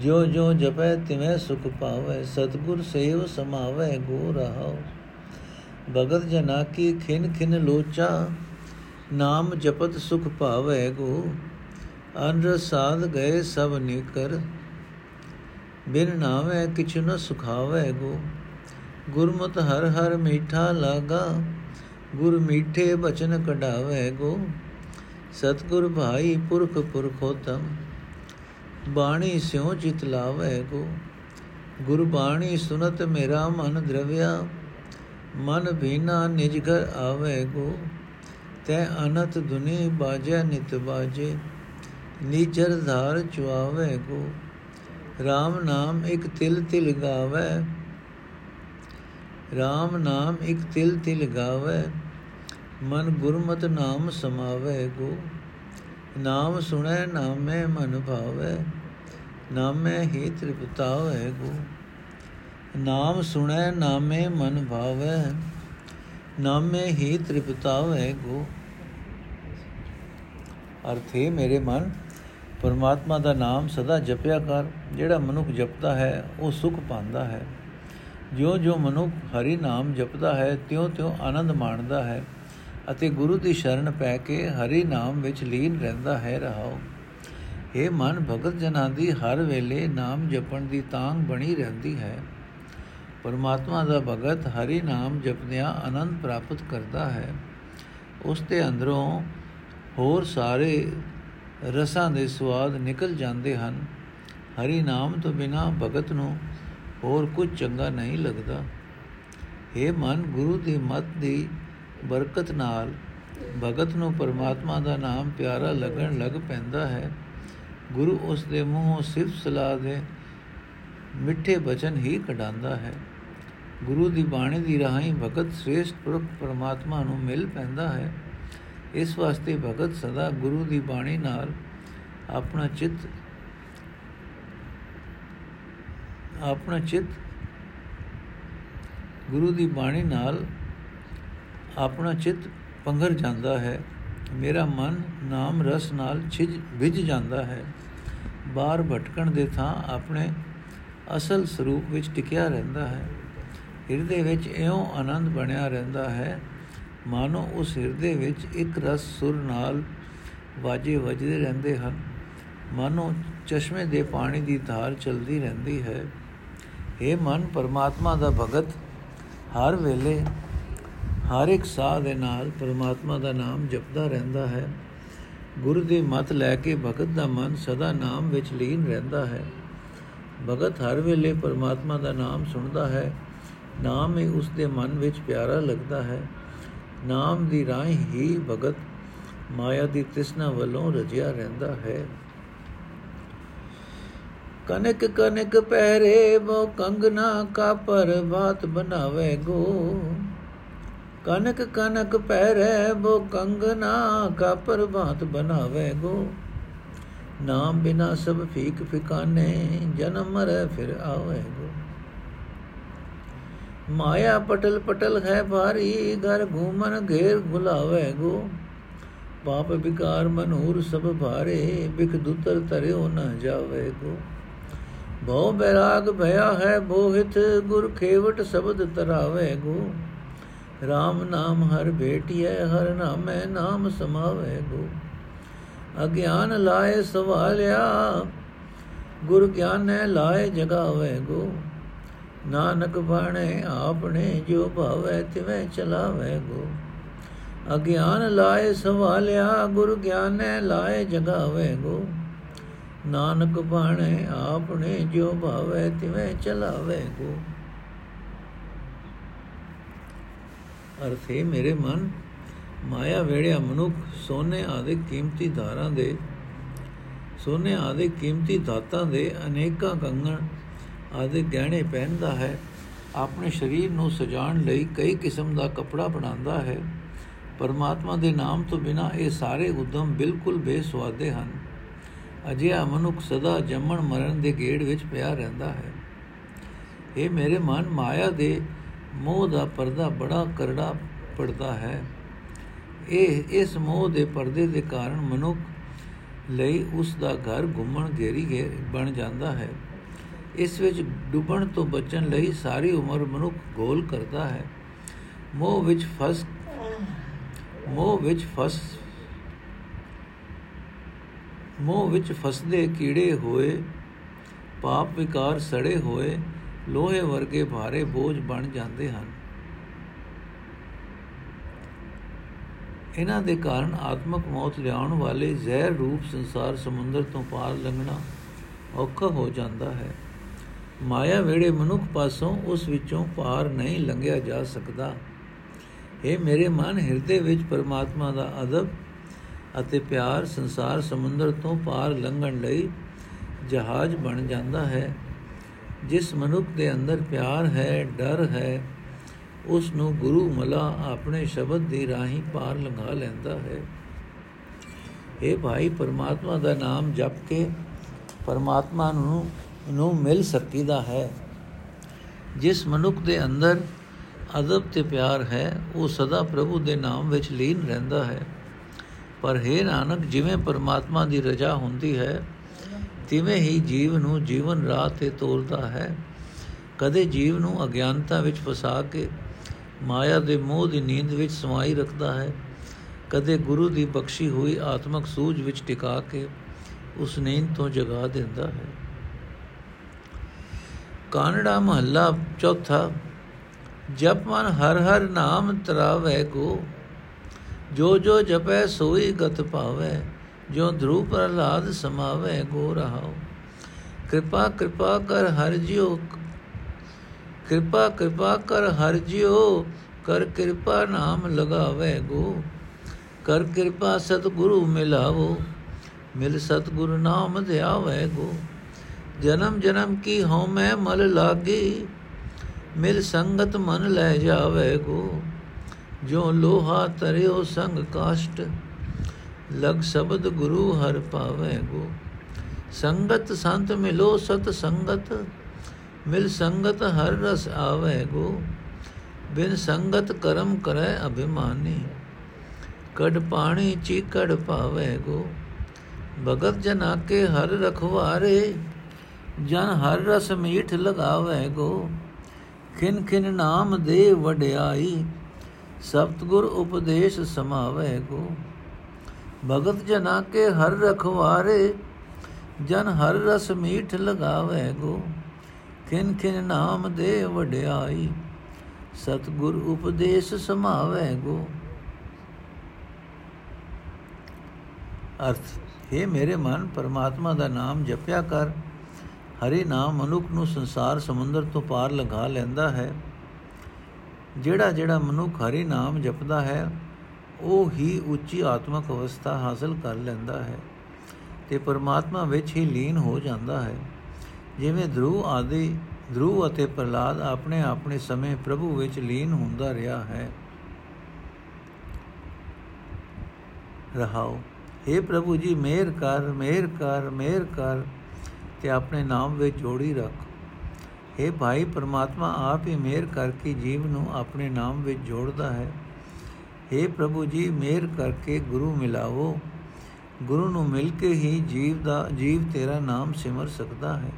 ਜੋ ਜੋ ਜਪੈ ਤਿਵੇਂ ਸੁਖ ਪਾਵੈ ਸਤਗੁਰ ਸੇਵ ਸਮਾਵੈ ਗੋ ਰਹਾਉ ਭਗਤ ਜਨਾ ਕੀ ਖਿਨ ਖਿਨ ਲੋਚਾ ਨਾਮ ਜਪਤ ਸੁਖ ਪਾਵੈ ਗੋ ਅਨਰ ਸਾਧ ਗਏ ਸਭ ਨਿਕਰ ਬਿਨ ਨਾਮੈ ਕਿਛ ਨ ਸੁਖਾਵੈ ਗੋ। ਗੁਰਮਤਿ ਹਰ ਹਰ ਮੀਠਾ ਲਾਗਾ। ਗੁਰ ਮੀਠੇ ਬਚਨ ਕਢਾਵੇ ਗੋ। ਸਤਗੁਰ ਭਾਈ ਪੁਰਖ ਪੁਰਖੋਤਮ। ਬਾਣੀ ਸਿਉ ਚਿਤ ਲਾਵੇ ਗੋ। ਗੁਰ ਬਾਣੀ ਸੁਨਤ ਮੇਰਾ ਮਨ ਦਰਵਿਆ। ਮਨ ਭੀਨਾ ਨਿਜ ਘਰ ਆਵੇ ਗੋ। ਤੈ ਅਨਤ ਦੁਨੀ ਬਾਜੈ ਨਿਤ ਬਾਜੇ। ਨੀਚਰ ਧਾਰ ਚੁਆਵੇ ਕੋ। RAM ਨਾਮ ਇੱਕ ਤਿਲ ਤਿਲ ਗਾਵੇ। RAM ਨਾਮ ਇੱਕ ਤਿਲ ਤਿਲ ਗਾਵੇ। ਮਨ ਗੁਰਮਤਿ ਨਾਮ ਸਮਾਵੇ ਕੋ। ਨਾਮ ਸੁਣੈ, ਨਾਮੇ ਮਨ ਭਾਵੇ। ਨਾਮੇ ਹੀ ਤ੍ਰਿਪਤਾਵੇ ਕੋ। ਨਾਮ ਸੁਣੈ, ਨਾਮੇ ਮਨ ਭਾਵੇ। ਨਾਮੇ ਹੀ ਤ੍ਰਿਪਤਾਵੇ ਕੋ। ਅਰਥੇ ਮੇਰੇ ਮਨ। ਪਰਮਾਤਮਾ ਦਾ ਨਾਮ ਸਦਾ ਜਪਿਆ ਕਰ, ਜਿਹੜਾ ਮਨੁੱਖ ਜਪਦਾ ਹੈ, ਉਹ ਸੁਖ ਪਾਉਂਦਾ ਹੈ। ਜੋ ਜੋ ਮਨੁੱਖ ਹਰੀ ਨਾਮ ਜਪਦਾ ਹੈ, ਤਿਉ-ਤਿਉ ਆਨੰਦ ਮਾਣਦਾ ਹੈ ਅਤੇ ਗੁਰੂ ਦੀ ਸ਼ਰਨ ਪੈ ਕੇ ਹਰੀ ਨਾਮ ਵਿੱਚ ਲੀਨ ਰਹਿੰਦਾ ਹੈ ਰਹਾਓ ਇਹ ਮਨ ਭਗਤ ਜਨਾਂ ਦੀ, ਹਰ ਵੇਲੇ ਨਾਮ ਜਪਣ ਦੀ ਤਾਂਗ ਬਣੀ ਰਹਿੰਦੀ ਹੈ। ਪਰਮਾਤਮਾ ਦਾ ਭਗਤ ਹਰੀ ਨਾਮ ਜਪਦਿਆਂ ਆਨੰਦ ਪ੍ਰਾਪਤ ਕਰਦਾ ਹੈ। ਉਸ ਦੇ ਅੰਦਰੋਂ ਹੋਰ ਸਾਰੇ ਰਸਾਂ ਦੇ ਸਵਾਦ ਨਿਕਲ ਜਾਂਦੇ ਹਨ। ਹਰੀ ਨਾਮ ਤੋਂ ਬਿਨਾ ਭਗਤ ਨੂੰ ਹੋਰ ਕੁਝ ਚੰਗਾ ਨਹੀਂ ਲੱਗਦਾ। ਇਹ ਮਨ, ਗੁਰੂ ਦੀ ਮਤ ਦੀ ਬਰਕਤ ਨਾਲ ਭਗਤ ਨੂੰ ਪਰਮਾਤਮਾ ਦਾ ਨਾਮ ਪਿਆਰਾ ਲੱਗਣ ਲੱਗ ਪੈਂਦਾ ਹੈ। ਗੁਰੂ ਉਸ ਦੇ ਮੂੰਹੋਂ ਸਿਰਫ ਸਲਾਹ ਦੇ ਮਿੱਠੇ ਬਚਨ ਹੀ ਕਢਾਉਂਦਾ ਹੈ। ਗੁਰੂ ਦੀ ਬਾਣੀ ਦੀ ਰਾਹੀਂ ਭਗਤ ਸ੍ਰੇਸ਼ਟ ਪੁਰਖ ਪਰਮਾਤਮਾ ਨੂੰ ਮਿਲ ਪੈਂਦਾ ਹੈ। ਇਸ ਵਾਸਤੇ ਭਗਤ ਸਦਾ ਗੁਰੂ ਦੀ ਬਾਣੀ ਨਾਲ ਆਪਣਾ ਚਿੱਤ ਆਪਣਾ ਚਿੱਤ ਗੁਰੂ ਦੀ ਬਾਣੀ ਨਾਲ ਆਪਣਾ ਚਿੱਤ ਪੰਘਰ ਜਾਂਦਾ ਹੈ। ਮੇਰਾ ਮਨ ਨਾਮ ਰਸ ਨਾਲ ਛਿਜ ਵਿਜ ਜਾਂਦਾ ਹੈ। ਬਾਹਰ ਭਟਕਣ ਦੇ ਥਾਂ ਆਪਣੇ ਅਸਲ ਸਰੂਪ ਵਿੱਚ ਟਿਕਿਆ ਰਹਿੰਦਾ ਹੈ। ਹਿਰਦੇ ਵਿੱਚ ਇਉਂ ਆਨੰਦ ਬਣਿਆ ਰਹਿੰਦਾ ਹੈ ਮਾਨੋ, ਉਸ ਹਿਰਦੇ ਵਿੱਚ ਇੱਕ ਰਸ ਸੁਰ ਨਾਲ ਵਾਜੇ ਵੱਜਦੇ ਰਹਿੰਦੇ ਹਨ। ਮਾਨੋ, ਚਸ਼ਮੇ ਦੇ ਪਾਣੀ ਦੀ ਧਾਰ ਚਲਦੀ ਰਹਿੰਦੀ ਹੈ। ਇਹ ਮਨ, ਪਰਮਾਤਮਾ ਦਾ ਭਗਤ, ਹਰ ਵੇਲੇ ਹਰ ਇੱਕ ਸਾਹ ਦੇ ਨਾਲ ਪਰਮਾਤਮਾ ਦਾ ਨਾਮ ਜਪਦਾ ਰਹਿੰਦਾ ਹੈ। ਗੁਰੂ ਦੀ ਮਤ ਲੈ ਕੇ ਭਗਤ ਦਾ ਮਨ ਸਦਾ ਨਾਮ ਵਿੱਚ ਲੀਨ ਰਹਿੰਦਾ ਹੈ। ਭਗਤ ਹਰ ਵੇਲੇ ਪਰਮਾਤਮਾ ਦਾ ਨਾਮ ਸੁਣਦਾ ਹੈ। ਨਾਮ ਹੀ ਉਸ ਦੇ ਮਨ ਵਿੱਚ ਪਿਆਰਾ ਲੱਗਦਾ ਹੈ। ਨਾਮ ਦੀ ਰਾਹੀਂ ਹੀ ਭਗਤ ਮਾਇਆ ਦੀ ਤ੍ਰਿਸ਼ਨਾ ਵੱਲੋਂ ਰਜਿਆ ਰਹਿੰਦਾ ਹੈ। ਕਨਕ ਕਨਕ ਪਹਿਰੇ ਬੋ ਕੰਗਨਾ ਕਾ ਪਰਬਾਤ ਬਣਾਵੇ ਗੋ। ਕਨਕ ਕਨਕ ਪਹਿਰੇ ਬੋ ਕੰਗਨਾ ਕਾ ਪਰਬਾਤ ਬਣਾਵੇ ਗੋ। ਨਾਮ ਬਿਨਾ ਸਭ ਫੀਕ ਫਿਕਾਨੇ, ਜਨਮ ਮਰੇ ਫਿਰ ਆਵੇ ਗੋ। ਮਾਇਆ ਪਟਲ ਪਟਲ ਹੈ ਭਾਰੀ, ਘਰ ਘੂਮਨ ਘੇਰ ਗੁਲਾਵੇ ਗੋ। ਪਾਪ ਵਿਕਾਰ ਮਨੂਰ ਸਭ ਭਾਰੇ ਬਿਕ ਦੁਤਰ ਤਰਿਓ ਨ ਜਾਵੇ ਗੋ। ਭਉ ਬੈਰਾਗ ਭਇਆ ਹੈ ਬੋਹਿਤ ਗੁਰ ਖੇਵਟ ਸ਼ਬਦ ਤਰਾਵੇ ਗੋ। RAM ਨਾਮ ਹਰ ਭੇਟਿਐ, ਹਰ ਨਾਮੈ ਨਾਮ ਸਮਾਵੇ ਗੋ। ਅਗਿਆਨ ਲਾਏ ਸਵਾਲਿਆ, ਗੁਰ ਗਿਆਨੈ ਲਾਏ ਜਗਾਵੇ ਗੋ। ਨਾਨਕ ਬਾਣੇ ਆਪਣੇ ਜੋ ਭਾਵੇ ਤਿਵੇਂ ਚਲਾਵੇ ਗੋ। ਅਗਿਆਨ ਲਾਏ ਸਵਾਲਿਆ, ਗੁਰ ਗਿਆਨੈ ਲਾਏ ਜਗਾਵੇ ਗੋ। ਨਾਨਕ ਬਾਣੇ ਆਪਣੇ ਜੋ ਭਾਵੇ ਤਿਵੇਂ ਚਲਾਵੇ ਗੋ। ਅਰਥੇ ਮੇਰੇ ਮਨ, ਮਾਇਆ ਵੇੜਿਆ ਮਨੁੱਖ ਸੋਨੇ ਆਦਿ ਕੀਮਤੀ ਧਾਰਾਂ ਦੇ, ਸੋਨੇ ਆਦਿ ਕੀਮਤੀ ਧਾਤਾਂ ਦੇ ਅਨੇਕਾਂ ਕੰਗਣ ਆਦਿ ਗਹਿਣੇ ਪਹਿਨਦਾ ਹੈ। ਆਪਣੇ ਸਰੀਰ ਨੂੰ ਸਜਾਉਣ ਲਈ ਕਈ ਕਿਸਮ ਦਾ ਕਪੜਾ ਬਣਾਉਂਦਾ ਹੈ। ਪਰਮਾਤਮਾ ਦੇ ਨਾਮ ਤੋਂ ਬਿਨਾ ਇਹ ਸਾਰੇ ਉਦਮ ਬਿਲਕੁਲ ਬੇਸਵਾਦੇ ਹਨ। ਅਜਿਹਾ ਮਨੁੱਖ ਸਦਾ ਜੰਮਣ ਮਰਨ ਦੇ ਗੇੜ ਵਿੱਚ ਪਿਆ ਰਹਿੰਦਾ ਹੈ। ਇਹ ਮੇਰੇ ਮਨ ਮਾਇਆ ਦੇ ਮੋਹ ਦਾ ਪਰਦਾ ਬੜਾ ਕਰੜਾ ਪੜਦਾ ਹੈ। ਇਹ, ਇਸ ਮੋਹ ਦੇ ਪਰਦੇ ਦੇ ਕਾਰਨ ਮਨੁੱਖ ਲਈ ਉਸ ਦਾ ਘਰ ਘੁੰਮਣ ਘੇਰੀ ਬਣ ਜਾਂਦਾ ਹੈ। ਇਸ ਵਿੱਚ ਡੁੱਬਣ ਤੋਂ ਬਚਣ ਲਈ ਸਾਰੀ ਉਮਰ ਮਨੁੱਖ ਗੋਲ ਕਰਦਾ ਹੈ। ਮੋਹ ਵਿੱਚ ਫਸ ਮੋਹ ਵਿੱਚ ਫਸ ਮੋਹ ਵਿੱਚ ਫਸਦੇ ਕੀੜੇ ਹੋਏ, ਪਾਪ ਵਿਕਾਰ ਸੜੇ ਹੋਏ, ਲੋਹੇ ਵਰਗੇ ਭਾਰੇ ਬੋਝ ਬਣ ਜਾਂਦੇ ਹਨ। ਇਹਨਾਂ ਦੇ ਕਾਰਨ ਆਤਮਕ ਮੌਤ ਲਿਆਉਣ ਵਾਲੇ ਜ਼ਹਿਰ ਰੂਪ ਸੰਸਾਰ ਸਮੁੰਦਰ ਤੋਂ ਪਾਰ ਲੰਘਣਾ ਔਖਾ ਹੋ ਜਾਂਦਾ ਹੈ। ਮਾਇਆ ਵੇੜੇ ਮਨੁੱਖ ਪਾਸੋਂ ਉਸ ਵਿੱਚੋਂ ਪਾਰ ਨਹੀਂ ਲੰਘਿਆ ਜਾ ਸਕਦਾ। ਇਹ ਮੇਰੇ ਮਨ, ਹਿਰਦੇ ਵਿੱਚ ਪਰਮਾਤਮਾ ਦਾ ਅਦਬ ਅਤੇ ਪਿਆਰ ਸੰਸਾਰ ਸਮੁੰਦਰ ਤੋਂ ਪਾਰ ਲੰਘਣ ਲਈ ਜਹਾਜ਼ ਬਣ ਜਾਂਦਾ ਹੈ। ਜਿਸ ਮਨੁੱਖ ਦੇ ਅੰਦਰ ਪਿਆਰ ਹੈ, ਡਰ ਹੈ, ਉਸ ਨੂੰ ਗੁਰੂ ਮਲਾ ਆਪਣੇ ਸ਼ਬਦ ਦੀ ਰਾਹੀਂ ਪਾਰ ਲੰਘਾ ਲੈਂਦਾ ਹੈ। ਇਹ ਭਾਈ, ਪਰਮਾਤਮਾ ਦਾ ਨਾਮ ਜਪ ਕੇ ਪਰਮਾਤਮਾ ਨੂੰ ਨੂੰ ਮਿਲ ਸਕੀਦਾ ਹੈ। ਜਿਸ ਮਨੁੱਖ ਦੇ ਅੰਦਰ ਅਦਬ ਤੇ ਪਿਆਰ ਹੈ, ਉਹ ਸਦਾ ਪ੍ਰਭੂ ਦੇ ਨਾਮ ਵਿੱਚ ਲੀਨ ਰਹਿੰਦਾ ਹੈ। ਪਰ ਹੈ ਨਾਨਕ, ਜਿਵੇਂ ਪਰਮਾਤਮਾ ਦੀ ਰਜਾ ਹੁੰਦੀ ਹੈ, ਤਿਵੇਂ ਹੀ ਜੀਵ ਨੂੰ ਜੀਵਨ ਰਾਹ ਤੇ ਤੋਰਦਾ ਹੈ। ਕਦੇ ਜੀਵ ਨੂੰ ਅਗਿਆਨਤਾ ਵਿੱਚ ਫਸਾ ਕੇ ਮਾਇਆ ਦੇ ਮੋਹ ਦੀ ਨੀਂਦ ਵਿੱਚ ਸਮਾਈ ਰੱਖਦਾ ਹੈ। ਕਦੇ ਗੁਰੂ ਦੀ ਬਖਸ਼ੀ ਹੋਈ ਆਤਮਿਕ ਸੂਝ ਵਿੱਚ ਟਿਕਾ ਕੇ ਉਸ ਨੀਂਦ ਤੋਂ ਜਗਾ ਦਿੰਦਾ ਹੈ। ਕਾਨੜਾ ਮਹੱਲਾ ਚੌਥਾ ਜਪ ਮਨ ਹਰ ਹਰ ਨਾਮ ਤਰਾਵੇ ਕੋ ਜੋ ਜੋ ਜਪੈ ਸੋਈ ਗਤ ਪਾਵੇ ਜੋ ਧਰੂ ਪ੍ਰਹਲਾਦ ਸਮਾਵੇ ਗੋ ਰਹਾਉ ਕਿਰਪਾ ਕਿਰਪਾ ਕਰ ਹਰ ਜਿਉ ਕਿਰਪਾ ਕਿਰਪਾ ਕਰ ਹਰ ਜਿਉ ਕਰ ਕਿਰਪਾ ਨਾਮ ਲਗਾਵੇ ਗੋ ਕਰ ਕਿਰਪਾ ਸਤਿਗੁਰੂ ਮਿਲਾਵੋ ਮਿਲ ਸਤਿਗੁਰੂ ਨਾਮ ਧਿਆਵੇ ਗੋ ਜਨਮ ਜਨਮ ਕੀ ਹਉ ਮੈਂ ਮਲ ਲਾਗੀ, ਮਿਲ ਸੰਗਤ ਮਨ ਲੈ ਜਾਵੇ ਗੋ ਜੋ ਲੋਹਾ ਤਰਿਓ ਸੰਗ ਕਾਸ਼ਟ, ਲਗ ਸ਼ਬਦ ਗੁਰੂ ਹਰ ਪਾਵੇ ਗੋ ਸੰਗਤ ਸੰਤ ਮਿਲੋ ਸਤ ਸੰਗਤ, ਮਿਲ ਸੰਗਤ ਹਰ ਰਸ ਆਵੇ ਗੋ ਬਿਨ ਸੰਗਤ ਕਰਮ ਕਰੈ ਅਭਿਮਾਨੀ ਕੜ ਪਾਣੀ ਚੀਕੜ ਪਾਵੇ ਗੋ ਭਗਤ ਜਨਾ ਕੇ ਹਰ ਰਖਵਾਰੇ ਜਨ ਹਰ ਰਸ ਮੀਠ ਲਗਾਵੇ ਗੋ। ਖਿਨ ਖਿਨ ਨਾਮ ਦੇ ਵਡਿਆਈ ਸਤਗੁਰ ਉਪਦੇਸ਼ ਸਮਾਵੇ ਗੋ। ਭਗਤ ਜਨਾ ਕੇ ਹਰ ਰਖਵਾਰੇ, ਜਨ ਹਰ ਰਸ ਮੀਠ ਲਗਾਵੇ ਗੋ। ਖਿਨ ਖਿਨ ਨਾਮ ਦੇ ਵਡਿਆਈ ਸਤਗੁਰ ਉਪਦੇਸ਼ ਸਮਾਵੇ ਗੋ। ਅਰਥ हे ਮੇਰੇ ਮਨ, ਪਰਮਾਤਮਾ ਦਾ ਨਾਮ ਜਪਿਆ ਕਰ। ਹਰੀ ਨਾਮ ਮਨੁੱਖ ਨੂੰ ਸੰਸਾਰ ਸਮੁੰਦਰ ਤੋਂ ਪਾਰ ਲਗਾ ਲੈਂਦਾ ਹੈ। ਜਿਹੜਾ ਜਿਹੜਾ ਮਨੁੱਖ ਹਰੀ ਨਾਮ ਜਪਦਾ ਹੈ, ਉਹ ਹੀ ਉੱਚੀ ਆਤਮਿਕ ਅਵਸਥਾ ਹਾਸਲ ਕਰ ਲੈਂਦਾ ਹੈ ਤੇ ਪਰਮਾਤਮਾ ਵਿੱਚ ਹੀ ਲੀਨ ਹੋ ਜਾਂਦਾ ਹੈ। ਜਿਵੇਂ ਧਰੂ ਆਦਿ ਧਰੂ ਅਤੇ ਪ੍ਰਲਾਦ ਆਪਣੇ ਆਪਣੇ ਸਮੇਂ ਪ੍ਰਭੂ ਵਿੱਚ ਲੀਨ ਹੁੰਦਾ ਰਿਹਾ ਹੈ। ਰਹਾਓ हे ਪ੍ਰਭੂ ਜੀ, ਮਿਹਰ ਕਰ ਮਿਹਰ ਕਰ ਮਿਹਰ ਕਰ। ਤੇ ਆਪਣੇ ਨਾਮ ਵਿੱਚ ਜੋੜੀ ਰੱਖ हे ਭਾਈ ਪਰਮਾਤਮਾ ਆਪ ਹੀ ਮਿਹਰ ਕਰਕੇ ਜੀਵ ਨੂੰ ਆਪਣੇ ਨਾਮ ਵਿੱਚ ਜੋੜਦਾ ਹੈ हे ਪ੍ਰਭੂ ਜੀ ਮਿਹਰ ਕਰਕੇ ਗੁਰੂ ਮਿਲਾਵੋ ਗੁਰੂ ਨੂੰ ਮਿਲ ਕੇ ਹੀ ਜੀਵ ਦਾ ਜੀਵ ਤੇਰਾ ਨਾਮ ਸਿਮਰ ਸਕਦਾ ਹੈ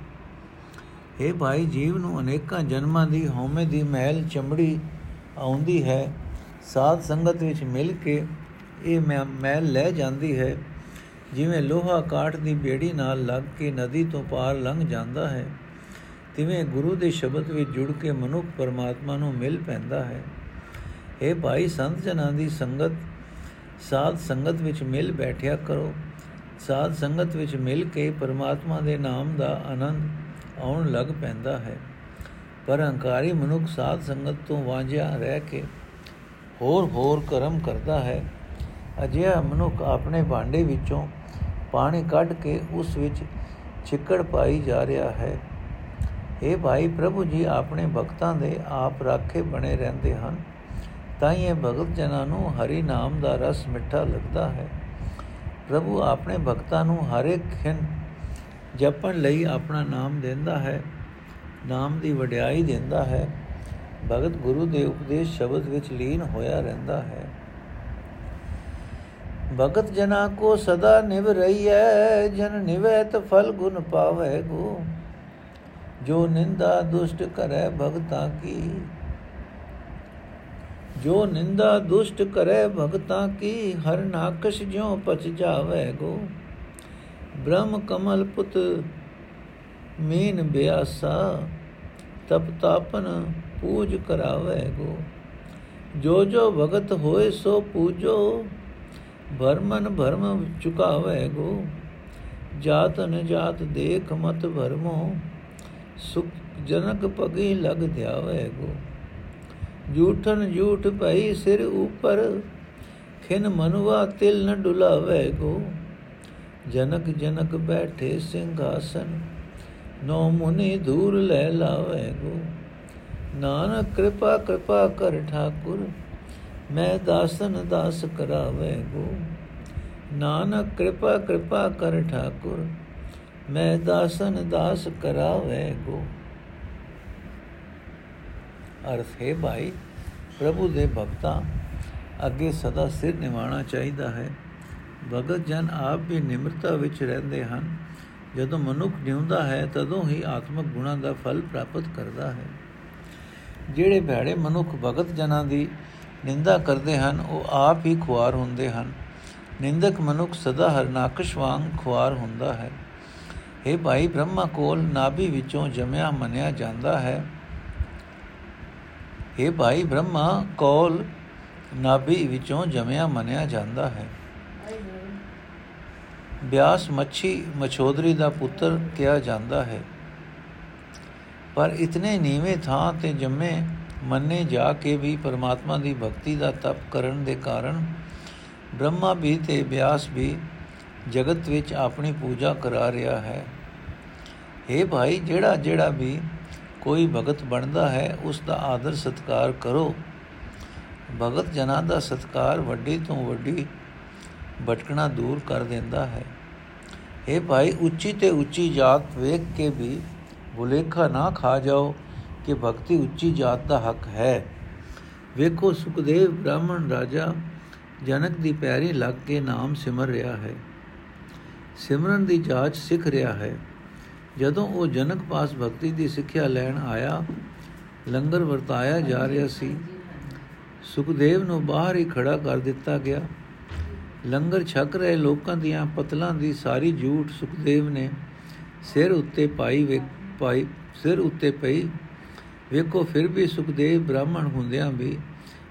हे ਭਾਈ ਜੀਵ ਨੂੰ ਅਨੇਕਾਂ ਜਨਮਾਂ ਦੀ ਹਉਮੈ ਦੀ ਮਹਿਲ ਚਮੜੀ ਆਉਂਦੀ ਹੈ ਸਾਧ ਸੰਗਤ ਵਿੱਚ ਮਿਲ ਕੇ ਇਹ ਮੈਲ ਲੈ ਜਾਂਦੀ ਹੈ ਜਿਵੇਂ ਲੋਹਾ ਕਾਠ ਦੀ ਬੇੜੀ ਨਾਲ ਲੱਗ ਕੇ ਨਦੀ ਤੋਂ ਪਾਰ ਲੰਘ ਜਾਂਦਾ ਹੈ, ਤਿਵੇਂ ਗੁਰੂ ਦੇ ਸ਼ਬਦ ਵਿੱਚ ਜੁੜ ਕੇ ਮਨੁੱਖ ਪਰਮਾਤਮਾ ਨੂੰ ਮਿਲ ਪੈਂਦਾ ਹੈ। ਇਹ ਭਾਈ ਸੰਤ ਜਨਾਂ ਦੀ ਸੰਗਤ, ਸਾਧ ਸੰਗਤ ਵਿੱਚ ਮਿਲ ਬੈਠਿਆ ਕਰੋ। ਸਾਧ ਸੰਗਤ ਵਿੱਚ ਮਿਲ ਕੇ ਪਰਮਾਤਮਾ ਦੇ ਨਾਮ ਦਾ ਆਨੰਦ ਆਉਣ ਲੱਗ ਪੈਂਦਾ ਹੈ। ਪਰ ਹੰਕਾਰੀ ਮਨੁੱਖ ਸਾਧ ਸੰਗਤ ਤੋਂ ਵਾਂਝਿਆ ਰਹਿ ਕੇ ਹੋਰ ਹੋਰ ਕਰਮ ਕਰਦਾ ਹੈ। ਅਜਿਹਾ ਮਨੁੱਖ ਆਪਣੇ ਭਾਂਡੇ ਵਿੱਚੋਂ ਪਾਣੀ ਕੱਢ ਕੇ ਉਸ ਵਿੱਚ ਚਿੱਕੜ ਪਾਈ ਜਾ ਰਿਹਾ ਹੈ। ਇਹ ਭਾਈ ਪ੍ਰਭੂ ਜੀ, ਆਪਣੇ ਭਗਤਾਂ ਦੇ ਆਪ ਰਾਖੇ ਬਣੇ ਰਹਿੰਦੇ ਹਨ, ਤਾਂ ਇਹ ਭਗਤ ਜਨਾਂ ਨੂੰ ਹਰੀ ਨਾਮ ਦਾ ਰਸ ਮਿੱਠਾ ਲੱਗਦਾ ਹੈ। ਪ੍ਰਭੂ ਆਪਣੇ ਭਗਤਾਂ ਨੂੰ ਹਰ ਇੱਕ ਖਿੰ ਜਪਣ ਲਈ ਆਪਣਾ ਨਾਮ ਦਿੰਦਾ ਹੈ, ਨਾਮ ਦੀ ਵਡਿਆਈ ਦਿੰਦਾ ਹੈ। ਭਗਤ ਗੁਰੂ ਦੇ ਉਪਦੇਸ਼ ਸ਼ਬਦ ਵਿੱਚ ਲੀਨ ਹੋਇਆ ਰਹਿੰਦਾ ਹੈ। ਭਗਤ ਜਨਾ ਕੋ ਸਦਾ ਨਿਵ ਰਹੀਐ, ਜਨ ਨਿਵੈ ਤ ਫਲ ਗੁਣ ਪਾਵੈ ਗੋ। ਜੋ ਨਿੰਦਾ ਦੁਸ਼ਟ ਕਰੈ ਭਗਤਾ ਕੀ। ਜੋ ਨਿੰਦਾ ਦੁਸ਼ਟ ਕਰੈ ਭਗਤਾ ਕੀ, ਹਰ ਨਾਕਸ਼ ਜਿਉ ਪਚ ਜਾਵੈ ਗੋ। ਬ੍ਰਹਮ ਕਮਲ ਪੁਤ ਮੀਨ ਬਿਆਸਾ, ਤਪ ਤਾਪਨ ਪੂਜ ਕਰਾਵੈ ਗੋ। ਜੋ ਜੋ ਭਗਤ ਹੋਏ ਸੋ ਪੂਜੋ ਭਰਮਨ ਭਰਮ ਚੁਕਾਵੇ ਗੋ। ਜਾਤ ਨ ਜਾਤ ਦੇਖ ਮਤ ਭਰਮੋ, ਸੁਖ ਜਨਕ ਪਗੀ ਲਗ ਧਿਆਵੇ ਗੋ। ਝੂਠਨ ਝੂਠ ਭਈ ਸਿਰ ਉਪਰ, ਖਿਨ ਮਨੁਆ ਤਿਲ ਨ ਡੁਲਾਵੇ ਗੋ। ਜਨਕ ਜਨਕ ਬੈਠੇ ਸਿੰਘਾਸਨ, ਨੋ ਮੁਨੀ ਧੂਰ ਲੈ ਲਾਵੇ ਗੋ। ਨਾਨਕ ਕਿਰਪਾ ਕਿਰਪਾ ਕਰ ਠਾਕੁਰ ਮੈਂ ਦਾਸਨ ਦਾਸ ਕਰਾਵੇ ਗੋ। ਨਾਨਕ ਕਿਰਪਾ ਕਿਰਪਾ ਕਰ ਠਾਕੁਰ, ਮੈਂ ਦਾਸਨ ਦਾਸ ਕਰਾਵੇ ਗੋ। ਅਰਥ ਹੈ ਭਾਈ, ਪ੍ਰਭੂ ਦੇ ਭਗਤਾਂ, ਅੱਗੇ ਸਦਾ ਸਿਰ ਨਿਵਾਣਾ ਚਾਹੀਦਾ ਹੈ। ਭਗਤ ਜਨ ਆਪ ਵੀ ਨਿਮਰਤਾ ਵਿੱਚ ਰਹਿੰਦੇ ਹਨ। ਜਦੋਂ ਮਨੁੱਖ ਜਿਉਂਦਾ ਹੈ, ਤਦੋਂ ਹੀ ਆਤਮਿਕ ਗੁਣਾਂ ਦਾ ਫਲ ਪ੍ਰਾਪਤ ਕਰਦਾ ਹੈ। ਜਿਹੜੇ ਭੈੜੇ ਮਨੁੱਖ ਭਗਤ ਜਨਾਂ ਦੀ ਨਿੰਦਾ ਕਰਦੇ ਹਨ, ਉਹ ਆਪ ਹੀ ਖੁਆਰ ਹੁੰਦੇ ਹਨ। ਨਿੰਦਕ ਮਨੁੱਖ ਸਦਾ ਹਰਨਾਕਸ਼ ਵਾਂਗ ਖੁਆਰ ਹੁੰਦਾ ਹੈ। ਇਹ ਭਾਈ ਬ੍ਰਹਮਾ ਕੋਲ ਨਾਭੀ ਵਿੱਚੋਂ ਜਮਿਆ ਮੰਨਿਆ ਜਾਂਦਾ ਹੈ। ਇਹ ਭਾਈ ਬ੍ਰਹਮਾ ਕੋਲ ਨਾਭੀ ਵਿੱਚੋਂ ਜਮਿਆ ਮੰਨਿਆ ਜਾਂਦਾ ਹੈ। ਬਿਆਸ ਮੱਛੀ ਮਛੋਦਰੀ ਦਾ ਪੁੱਤਰ ਕਿਹਾ ਜਾਂਦਾ ਹੈ। ਪਰ ਇਤਨੇ ਨੀਵੇਂ ਥਾਂ ਤੇ ਜੰਮੇ ਮੰਨੇ ਜਾ ਕੇ ਵੀ ਪਰਮਾਤਮਾ ਦੀ ਭਗਤੀ ਦਾ ਤਪ ਕਰਨ ਦੇ ਕਾਰਨ ਬ੍ਰਹਮਾ ਵੀ ਤੇ ਬਿਆਸ ਵੀ ਜਗਤ ਵਿੱਚ ਆਪਣੀ ਪੂਜਾ ਕਰਾ ਰਿਹਾ ਹੈ। ਇਹ ਭਾਈ, ਜਿਹੜਾ ਜਿਹੜਾ ਵੀ ਕੋਈ ਭਗਤ ਬਣਦਾ ਹੈ, ਉਸ ਦਾ ਆਦਰ ਸਤਕਾਰ ਕਰੋ। ਭਗਤ ਜਨਾਂ ਦਾ ਸਤਕਾਰ ਵੱਡੀ ਤੋਂ ਵੱਡੀ ਭਟਕਣਾ ਦੂਰ ਕਰ ਦਿੰਦਾ ਹੈ। ਇਹ ਭਾਈ, ਉੱਚੀ ਤੇ ਉੱਚੀ ਜਾਤ ਵੇਖ ਕੇ ਵੀ ਭੁਲੇਖਾ ਨਾ ਖਾ ਜਾਓ। ਕਿ ਭਗਤੀ ਉੱਚੀ ਜਾਤ ਦਾ ਹੱਕ ਹੈ। ਵੇਖੋ, ਸੁਖਦੇਵ ਬ੍ਰਾਹਮਣ ਰਾਜਾ ਜਨਕ ਦੀ ਪੈਰੀ ਲੱਗ ਕੇ ਨਾਮ ਸਿਮਰ ਰਿਹਾ ਹੈ। ਸਿਮਰਨ ਦੀ ਜਾਂਚ ਸਿੱਖ ਰਿਹਾ ਹੈ। ਜਦੋਂ ਉਹ ਜਨਕ ਪਾਸ ਭਗਤੀ ਦੀ ਸਿੱਖਿਆ ਲੈਣ ਆਇਆ, ਲੰਗਰ ਵਰਤਾਇਆ ਜਾ ਰਿਹਾ ਸੀ। ਸੁਖਦੇਵ ਨੂੰ ਬਾਹਰ ਹੀ ਖੜਾ ਕਰ ਦਿੱਤਾ ਗਿਆ। ਲੰਗਰ ਛਕ ਰਹੇ ਲੋਕਾਂ ਦੀਆਂ ਪਤਲਾਂ ਦੀ ਸਾਰੀ ਝੂਠ ਸੁਖਦੇਵ ਨੇ ਸਿਰ ਉੱਤੇ ਪਾਈ ਵੇ ਪਾਈ ਸਿਰ ਉੱਤੇ ਪਈ ਵੇਖੋ, ਫਿਰ ਵੀ ਸੁਖਦੇਵ ਬ੍ਰਾਹਮਣ ਹੁੰਦਿਆਂ ਵੀ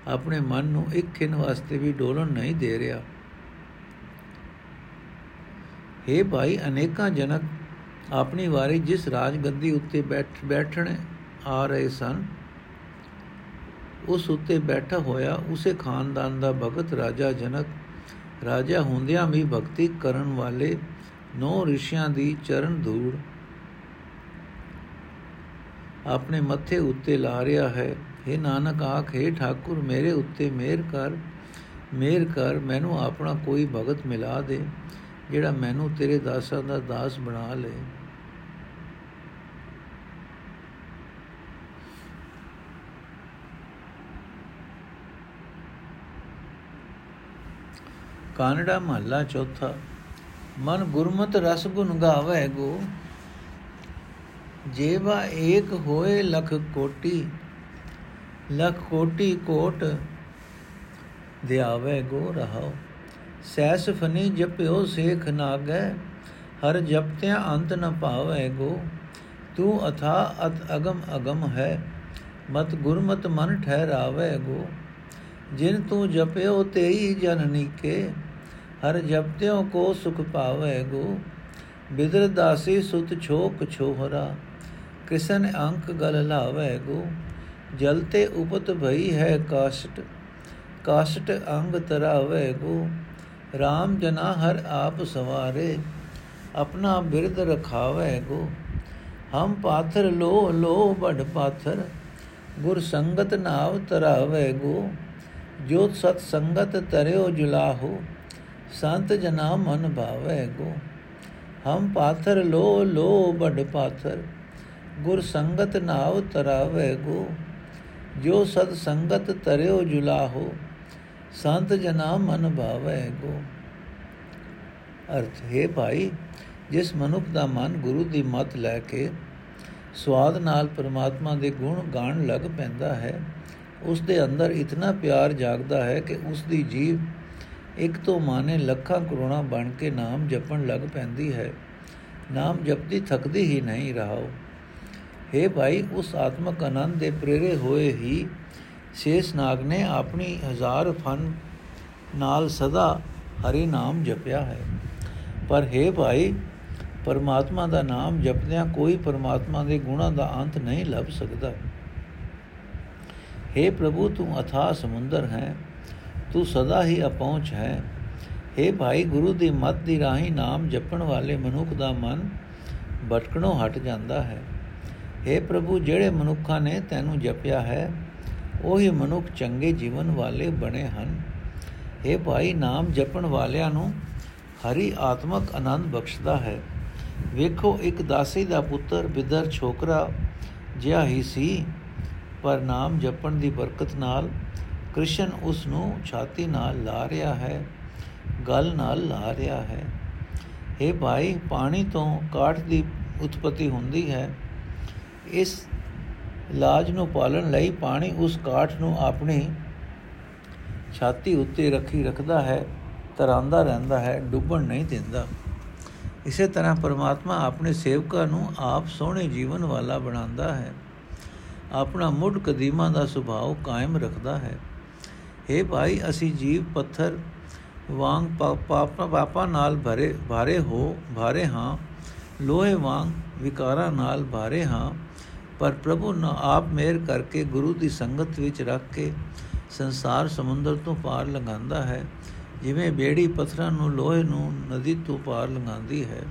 ਆਪਣੇ ਮਨ ਨੂੰ ਇੱਕ ਖਿੰ ਵਾਸਤੇ ਵੀ ਡੋਲਣ ਨਹੀਂ ਦੇ ਰਿਹਾ। हे ਭਾਈ, ਅਨੇਕਾਂ ਜਨਕ ਆਪਣੀ ਵਾਰੀ ਜਿਸ ਰਾਜ ਗੱਦੀ ਉੱਤੇ ਬੈਠ, ਬੈਠਣ ਆ ਰਹੇ ਸਨ, ਉਸ ਉੱਤੇ ਬੈਠਾ ਹੋਇਆ, ਉਸੇ ਖਾਨਦਾਨ ਦਾ ਭਗਤ ਰਾਜਾ ਜਨਕ, ਰਾਜਾ ਹੁੰਦਿਆਂ ਵੀ ਭਗਤੀ ਕਰਨ ਵਾਲੇ ਨੌ ਰਿਸ਼ੀਆਂ ਦੀ ਚਰਨ ਧੂੜ ਆਪਣੇ ਮੱਥੇ ਉੱਤੇ ਲਾ ਰਿਹਾ ਹੈ। हे ਨਾਨਕ, ਆਖੇ ਠਾਕੁਰ, ਮੇਰੇ ਉੱਤੇ ਮਿਹਰ ਕਰ ਮਿਹਰ ਕਰ, ਮੈਨੂੰ ਆਪਣਾ ਕੋਈ ਭਗਤ ਮਿਲਾ ਦੇ, ਜਿਹੜਾ ਮੈਨੂੰ ਤੇਰੇ ਦਾਸਾਂ ਦਾ ਦਾਸ ਬਣਾ ਲੇ। ਕਾਨੜਾ ਮਹੱਲਾ ਚੌਥਾ, ਮਨ ਗੁਰਮਤ ਰਸ ਗੁਣ ਗਾਵੇ ਗੋ। ਜੇਵਾ ਏਕ ਹੋਏ ਲਖ ਕੋਟੀ ਲਖ ਕੋਟੀ ਕੋਟ ਦਿਆਵੇ ਗੋ ਰਹਾਓ ਸੈਸ ਫਨੀ ਜਪਿਓ ਸੇਖ ਨਾਗੈ, ਹਰ ਜਪਤਿਆਂ ਅੰਤ ਨ ਪਾਵੇ ਗੋ। ਤੂੰ ਅਥਾ ਅਤ ਅਗਮ ਅਗਮ ਹੈ, ਮਤ ਗੁਰਮਤ ਮਨ ਠਹਿਰਾਵੇ ਗੋ। ਜਿਨ ਤੂੰ ਜਪਿਓ ਤੇਈ ਜਨਨੀ ਕੇ ਹਰ ਜਪਤਿਓ ਕੋ ਸੁਖ ਪਾਵੇ ਗੋ। ਬਿਦਰ ਦਾਸੀ ਸੁਤ ਛੋਕ ਛੋਹਰਾ ਕਿਸਨ ਅੰਕ ਗਲ ਲਾਵੇ ਗੋ ਜਲਤੇ ਉਪਤ ਭਈ ਹੈ ਕਾਸ਼ਟ ਕਾਸ਼ਟ ਅੰਗ ਤਰਾਵੇ ਗੋ RAM ਜਨਾ ਹਰ ਆਪ ਸਵਾਰੇ, ਆਪਣਾ ਬਿਰਦ ਰਖਾਵੇ ਗੋ ਹਮ ਪਾਥਰ ਲੋ ਲੋ ਬੜ ਪਾਥਰ, ਗੁਰ ਸੰਗਤ ਨਾਵ ਤਰਾਵੇ ਗੋ ਜੋ ਸਤ ਸੰਗਤ ਤਰਿਓ ਜੁਲਾਹੋ, ਸੰਤ ਜਨਾ ਮਨ ਭਾਵੇ ਗੋ ਹਮ ਪਾਥਰ ਲੋ ਲੋ ਬੜ ਪਾਥਰ ਗੁਰ ਸੰਗਤ ਨਾਵ ਤਰਾਵੇ ਗੋ, ਜੋ ਸਤ ਸੰਗਤ ਤਰਿਓ ਜੁਲਾਹੋ, ਸੰਤ ਜਨਾ ਮਨ ਭਾਵੇ ਗੋ। ਅਰਥ, ਹੈ ਭਾਈ, ਜਿਸ ਮਨੁੱਖ ਦਾ ਮਨ ਗੁਰੂ ਦੀ ਮਤ ਲੈ ਕੇ ਸਵਾਦ ਨਾਲ ਪਰਮਾਤਮਾ ਦੇ ਗੁਣ ਗਾਣ ਲੱਗ ਪੈਂਦਾ ਹੈ, ਉਸ ਦੇ ਅੰਦਰ ਇਤਨਾ ਪਿਆਰ ਜਾਗਦਾ ਹੈ ਕਿ ਉਸ ਦੀ ਜੀਵ ਇੱਕ ਤੋਂ ਮਾਨੇ ਲੱਖਾਂ ਕਰੋੜਾਂ ਬਣ ਕੇ ਨਾਮ ਜਪਣ ਲੱਗ ਪੈਂਦੀ ਹੈ। ਨਾਮ ਜਪਦੀ ਥਕਦੀ ਹੀ ਨਹੀਂ ਰਹਾਓ। हे ਭਾਈ ਉਸ ਆਤਮਕ ਆਨੰਦ ਦੇ ਪ੍ਰੇਰੇ ਹੋਏ ਹੀ ਸ਼ੇਸ਼ ਨਾਗ ਨੇ ਆਪਣੀ ਹਜ਼ਾਰ ਫਨ ਨਾਲ ਸਦਾ ਹਰੀ ਨਾਮ ਜਪਿਆ ਹੈ ਪਰ हे ਭਾਈ ਪਰਮਾਤਮਾ ਦਾ ਨਾਮ ਜਪਦਿਆਂ ਕੋਈ ਪਰਮਾਤਮਾ ਦੇ ਗੁਣਾਂ ਦਾ ਅੰਤ ਨਹੀਂ ਲੱਭ ਸਕਦਾ हे ਪ੍ਰਭੂ ਤੂੰ ਅਥਾ ਸਮੁੰਦਰ ਹੈ ਤੂੰ ਸਦਾ ਹੀ ਅਪਹੁੰਚ ਹੈ हे ਭਾਈ ਗੁਰੂ ਦੀ ਮੱਤ ਦੀ ਰਾਹੀਂ ਨਾਮ ਜਪਣ ਵਾਲੇ ਮਨੁੱਖ ਦਾ ਮਨ ਭਟਕਣੋਂ ਹਟ ਜਾਂਦਾ ਹੈ हे ਪ੍ਰਭੂ, ਜਿਹੜੇ ਮਨੁੱਖਾਂ ਨੇ ਤੈਨੂੰ ਜਪਿਆ ਹੈ, ਉਹੀ ਮਨੁੱਖ ਚੰਗੇ ਜੀਵਨ ਵਾਲੇ ਬਣੇ ਹਨ। हे ਭਾਈ, ਨਾਮ ਜਪਣ ਵਾਲਿਆਂ ਨੂੰ ਹਰੀ ਆਤਮਕ ਆਨੰਦ ਬਖਸ਼ਦਾ ਹੈ। ਵੇਖੋ, ਇੱਕ ਦਾਸੀ ਦਾ ਪੁੱਤਰ, ਬਿਦਰ, ਛੋਕਰਾ ਜਿਹਾ ਹੀ ਸੀ, ਪਰ ਨਾਮ ਜਪਣ ਦੀ ਬਰਕਤ ਨਾਲ ਕ੍ਰਿਸ਼ਨ ਉਸ ਨੂੰ ਛਾਤੀ ਨਾਲ ਲਾ ਰਿਹਾ ਹੈ, ਗਲ ਨਾਲ ਲਾ ਰਿਹਾ ਹੈ। ਇਹ ਭਾਈ, ਪਾਣੀ ਤੋਂ ਕਾਠ ਦੀ ਉਤਪਤੀ ਹੁੰਦੀ ਹੈ। ਇਸ ਇਲਾਜ ਨੂੰ ਪਾਲਣ ਲਈ ਪਾਣੀ ਉਸ ਕਾਠ ਨੂੰ ਆਪਣੀ ਛਾਤੀ ਉੱਤੇ ਰੱਖੀ ਰੱਖਦਾ ਹੈ, ਤਰਾਂਦਾ ਰਹਿੰਦਾ ਹੈ, ਡੁੱਬਣ ਨਹੀਂ ਦਿੰਦਾ। ਇਸੇ ਤਰ੍ਹਾਂ ਪਰਮਾਤਮਾ ਆਪਣੇ ਸੇਵਕਾਂ ਨੂੰ ਆਪ ਸੋਹਣੇ ਜੀਵਨ ਵਾਲਾ ਬਣਾਉਂਦਾ ਹੈ। ਆਪਣਾ ਮੁੱਢ ਕਦੀਮਾ ਦਾ ਸੁਭਾਅ ਕਾਇਮ ਰੱਖਦਾ ਹੈ। हे ਭਾਈ, ਅਸੀਂ ਜੀਵ ਪੱਥਰ ਵਾਂਗ ਪਾਪਾ ਪਾਪਾ ਨਾਲ ਭਰੇ, ਭਾਰੇ ਹੋ, ਭਾਰੇ ਹਾਂ। ਲੋਹੇ ਵਾਂਗ ਵਿਕਾਰਾਂ ਨਾਲ ਭਾਰੇ ਹਾਂ, ਪਰ ਪ੍ਰਭੂ ਨਾ ਆਪ ਮਿਹਰ ਕਰਕੇ ਗੁਰੂ ਦੀ ਸੰਗਤ ਵਿੱਚ ਰੱਖ ਕੇ ਸੰਸਾਰ ਸਮੁੰਦਰ ਤੋਂ ਪਾਰ ਲੰਘਾਉਂਦਾ ਹੈ, ਜਿਵੇਂ ਬੇੜੀ ਪੱਥਰਾਂ ਨੂੰ ਲੋਹੇ ਨੂੰ ਨਦੀ ਤੋਂ ਪਾਰ ਲੰਘਾਉਂਦੀ ਹੈ।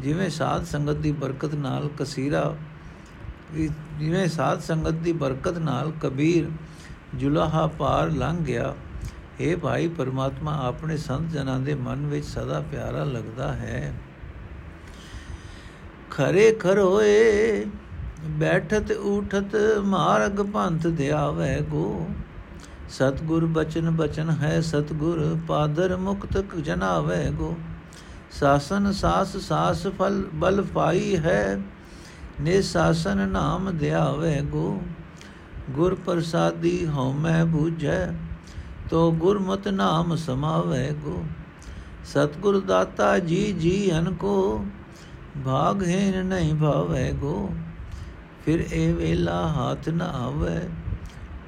ਜਿਵੇਂ ਸਾਧ ਸੰਗਤ ਦੀ ਬਰਕਤ ਨਾਲ ਕਸੀਰਾ, ਜਿਵੇਂ ਸਾਧ ਸੰਗਤ ਦੀ ਬਰਕਤ ਨਾਲ ਕਬੀਰ ਜੁਲਾਹਾ ਪਾਰ ਲੰਘ ਗਿਆ ਇਹ ਭਾਈ ਪਰਮਾਤਮਾ ਆਪਣੇ ਸੰਤ ਜਨਾਂ ਦੇ ਮਨ ਵਿੱਚ ਸਦਾ ਪਿਆਰਾ ਲੱਗਦਾ ਹੈ। ਖਰੇ ਖਰੋਏ, ਬੈਠਤ ਉਠਤ ਮਾਰਗ ਪੰਥ ਦਿਆਵੇ ਗੋ। ਸਤਗੁਰ ਬਚਨ ਬਚਨ ਹੈ ਸਤਗੁਰ, ਪਾਦਰ ਮੁਕਤ ਜਨਾਵੇ ਗੋ। ਸਾਸਨ ਸਾਸ ਸਾਸ ਫਲ ਬਲ ਪਾਈ ਹੈ ਨੇ ਸਾਸਨ ਨਾਮ ਦਿਆਵੇ ਗੋ। ਗੁਰ ਪ੍ਰਸਾਦੀ ਹਉਮੈ ਬੂਝੈ, ਤੋ ਗੁਰਮਤਿ ਨਾਮ ਸਮਾਵੇ ਗੋ। ਸਤਗੁਰ ਦਾਤਾ ਜੀ ਜੀ ਅਨ ਕੋ ਭਾਗ ਹੈ ਨਹੀਂ ਭਾਵੇ ਗੋ। ਫਿਰ ਇਹ ਵੇਲਾ ਹੱਥ ਨ ਆਵੇ,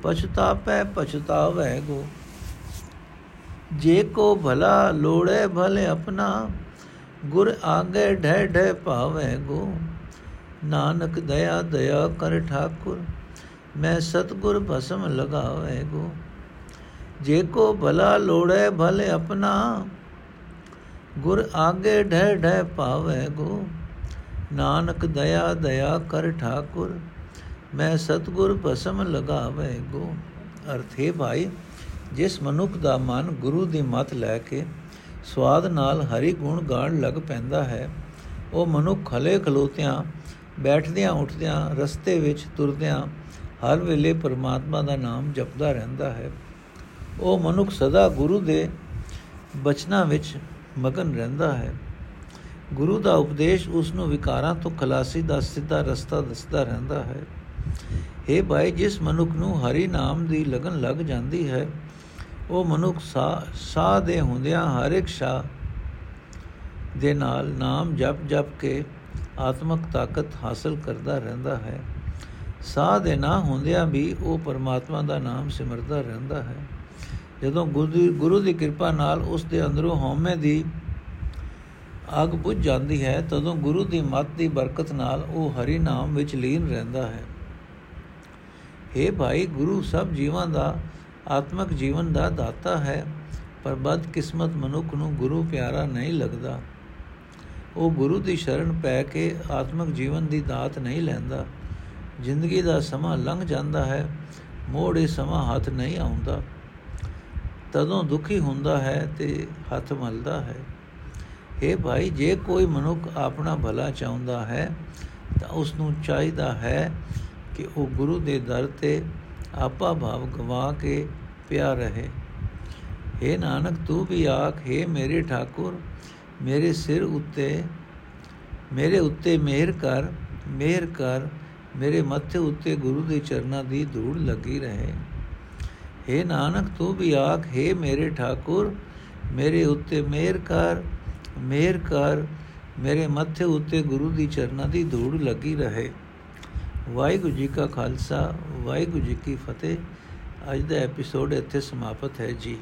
ਪਛਤਾਪੈ ਪਛਤਾਵੇ ਗੋ। ਜੇ ਕੋ ਭਲਾ ਲੋੜੇ ਭਲੇ ਆਪਣਾ, ਗੁਰ ਆਗੇ ਢੈ ਢੈ ਪਾਵੇ ਗੋ। ਨਾਨਕ ਦਇਆ ਦਇਆ ਕਰ ਠਾਕੁਰ, ਮੈਂ ਸਤਗੁਰ ਭਸਮ ਲਗਾਵੇ ਗੋ। ਜੇ ਕੋ ਭਲਾ ਲੋੜੇ ਭਲੇ ਆਪਣਾ ਗੁਰ ਆਗੇ ਢੈ ਢੈ ਪਾਵੇ ਗੋ। ਨਾਨਕ ਦਇਆ ਦਇਆ ਕਰ ਠਾਕੁਰ, ਮੈਂ ਸਤਗੁਰ ਭਸਮ ਲਗਾਵੇ ਗੋ। ਅਰਥੇ ਭਾਈ, ਜਿਸ ਮਨੁੱਖ ਦਾ ਮਨ ਗੁਰੂ ਦੀ ਮਤ ਲੈ ਕੇ ਸਵਾਦ ਨਾਲ ਹਰੀ ਗੁਣ ਗਾਣ ਲੱਗ ਪੈਂਦਾ ਹੈ, ਉਹ ਮਨੁੱਖ ਖਲੇ ਖਲੋਤਿਆਂ, ਬੈਠਦਿਆਂ ਉੱਠਦਿਆਂ, ਰਸਤੇ ਵਿੱਚ ਤੁਰਦਿਆਂ, ਹਰ ਵੇਲੇ ਪਰਮਾਤਮਾ ਦਾ ਨਾਮ ਜਪਦਾ ਰਹਿੰਦਾ ਹੈ। ਉਹ ਮਨੁੱਖ ਸਦਾ ਗੁਰੂ ਦੇ ਬਚਨਾਂ ਵਿੱਚ ਮਗਨ ਰਹਿੰਦਾ ਹੈ। ਗੁਰੂ ਦਾ ਉਪਦੇਸ਼ ਉਸ ਨੂੰ ਵਿਕਾਰਾਂ ਤੋਂ ਖਲਾਸੀ ਦਾ ਸਿੱਧਾ ਰਸਤਾ ਦੱਸਦਾ ਰਹਿੰਦਾ ਹੈ। हे ਭਾਈ, ਜਿਸ ਮਨੁੱਖ ਨੂੰ ਹਰੀ ਨਾਮ ਦੀ ਲਗਨ ਲੱਗ ਜਾਂਦੀ ਹੈ, ਉਹ ਮਨੁੱਖ ਸਾਹ ਦੇ ਹੁੰਦਿਆਂ ਹਰ ਇੱਕ ਸ਼ਾ ਦੇ ਨਾਲ ਨਾਮ ਜਪ ਜਪ ਕੇ ਆਤਮਕ ਤਾਕਤ ਹਾਸਲ ਕਰਦਾ ਰਹਿੰਦਾ ਹੈ। ਸਾਹ ਦੇ ਨਾ ਹੁੰਦਿਆਂ ਵੀ ਉਹ ਪਰਮਾਤਮਾ ਦਾ ਨਾਮ ਸਿਮਰਦਾ ਰਹਿੰਦਾ ਹੈ। ਜਦੋਂ ਗੁਰੂ ਦੀ ਕਿਰਪਾ ਨਾਲ ਉਸ ਦੇ ਅੰਦਰੋਂ ਹਉਮੈ ਦੀ ਅੱਗ ਬੁਝ ਜਾਂਦੀ ਹੈ, ਤਦੋਂ ਗੁਰੂ ਦੀ ਮੱਤ ਦੀ ਬਰਕਤ ਨਾਲ ਉਹ ਹਰੀ ਨਾਮ ਵਿੱਚ ਲੀਨ ਰਹਿੰਦਾ ਹੈ। हे ਭਾਈ, ਗੁਰੂ ਸਭ ਜੀਵਾਂ ਦਾ ਆਤਮਿਕ ਜੀਵਨ ਦਾ ਦਾਤਾ ਹੈ, ਪਰ ਬਦ ਕਿਸਮਤ ਮਨੁੱਖ ਨੂੰ ਗੁਰੂ ਪਿਆਰਾ ਨਹੀਂ ਲੱਗਦਾ। ਉਹ ਗੁਰੂ ਦੀ ਸ਼ਰਨ ਪੈ ਕੇ ਆਤਮਿਕ ਜੀਵਨ ਦੀ ਦਾਤ ਨਹੀਂ ਲੈਂਦਾ। ਜ਼ਿੰਦਗੀ ਦਾ ਸਮਾਂ ਲੰਘ ਜਾਂਦਾ ਹੈ, ਮੋੜੇ ਸਮਾਂ ਹੱਥ ਨਹੀਂ ਆਉਂਦਾ। ਤਦੋਂ ਦੁਖੀ ਹੁੰਦਾ ਹੈ ਤੇ ਹੱਥ ਮਲਦਾ ਹੈ। ਇਹ ਭਾਈ, ਜੇ ਕੋਈ ਮਨੁੱਖ ਆਪਣਾ ਭਲਾ ਚਾਹੁੰਦਾ ਹੈ, ਤਾਂ ਉਸ ਨੂੰ ਚਾਹੀਦਾ ਹੈ ਕਿ ਉਹ ਗੁਰੂ ਦੇ ਦਰ ਤੇ ਆਪਾ ਭਾਵ ਗਵਾ ਕੇ ਪਿਆ ਰਹੇ। हे ਨਾਨਕ, ਤੂੰ ਵੀ ਆਖ हे ਮੇਰੇ ਠਾਕੁਰ, ਮੇਰੇ ਸਿਰ ਉੱਤੇ, ਮੇਰੇ ਉੱਤੇ ਮਿਹਰ ਕਰ ਮਿਹਰ ਕਰ, ਮੇਰੇ ਮੱਥੇ ਉੱਤੇ ਗੁਰੂ ਦੇ ਚਰਨਾਂ ਦੀ ਧੂੜ ਲੱਗੀ ਰਹੇ। हे ਨਾਨਕ, ਤੂੰ ਵੀ ਆਖ हे ਮੇਰੇ ਠਾਕੁਰ, ਮੇਰੇ ਉੱਤੇ ਮਿਹਰ ਕਰ ਮਿਹਰ ਕਰ, ਮੇਰੇ ਮੱਥੇ ਉੱਤੇ ਗੁਰੂ ਦੀ ਚਰਨਾਂ ਦੀ ਧੂੜ ਲੱਗੀ ਰਹੇ। ਵਾਹਿਗੁਰੂ ਜੀ ਕਾ ਖਾਲਸਾ, ਵਾਹਿਗੁਰੂ ਜੀ ਕੀ ਫਤਿਹ। ਅੱਜ ਦਾ ਐਪੀਸੋਡ ਇੱਥੇ ਸਮਾਪਤ ਹੈ ਜੀ।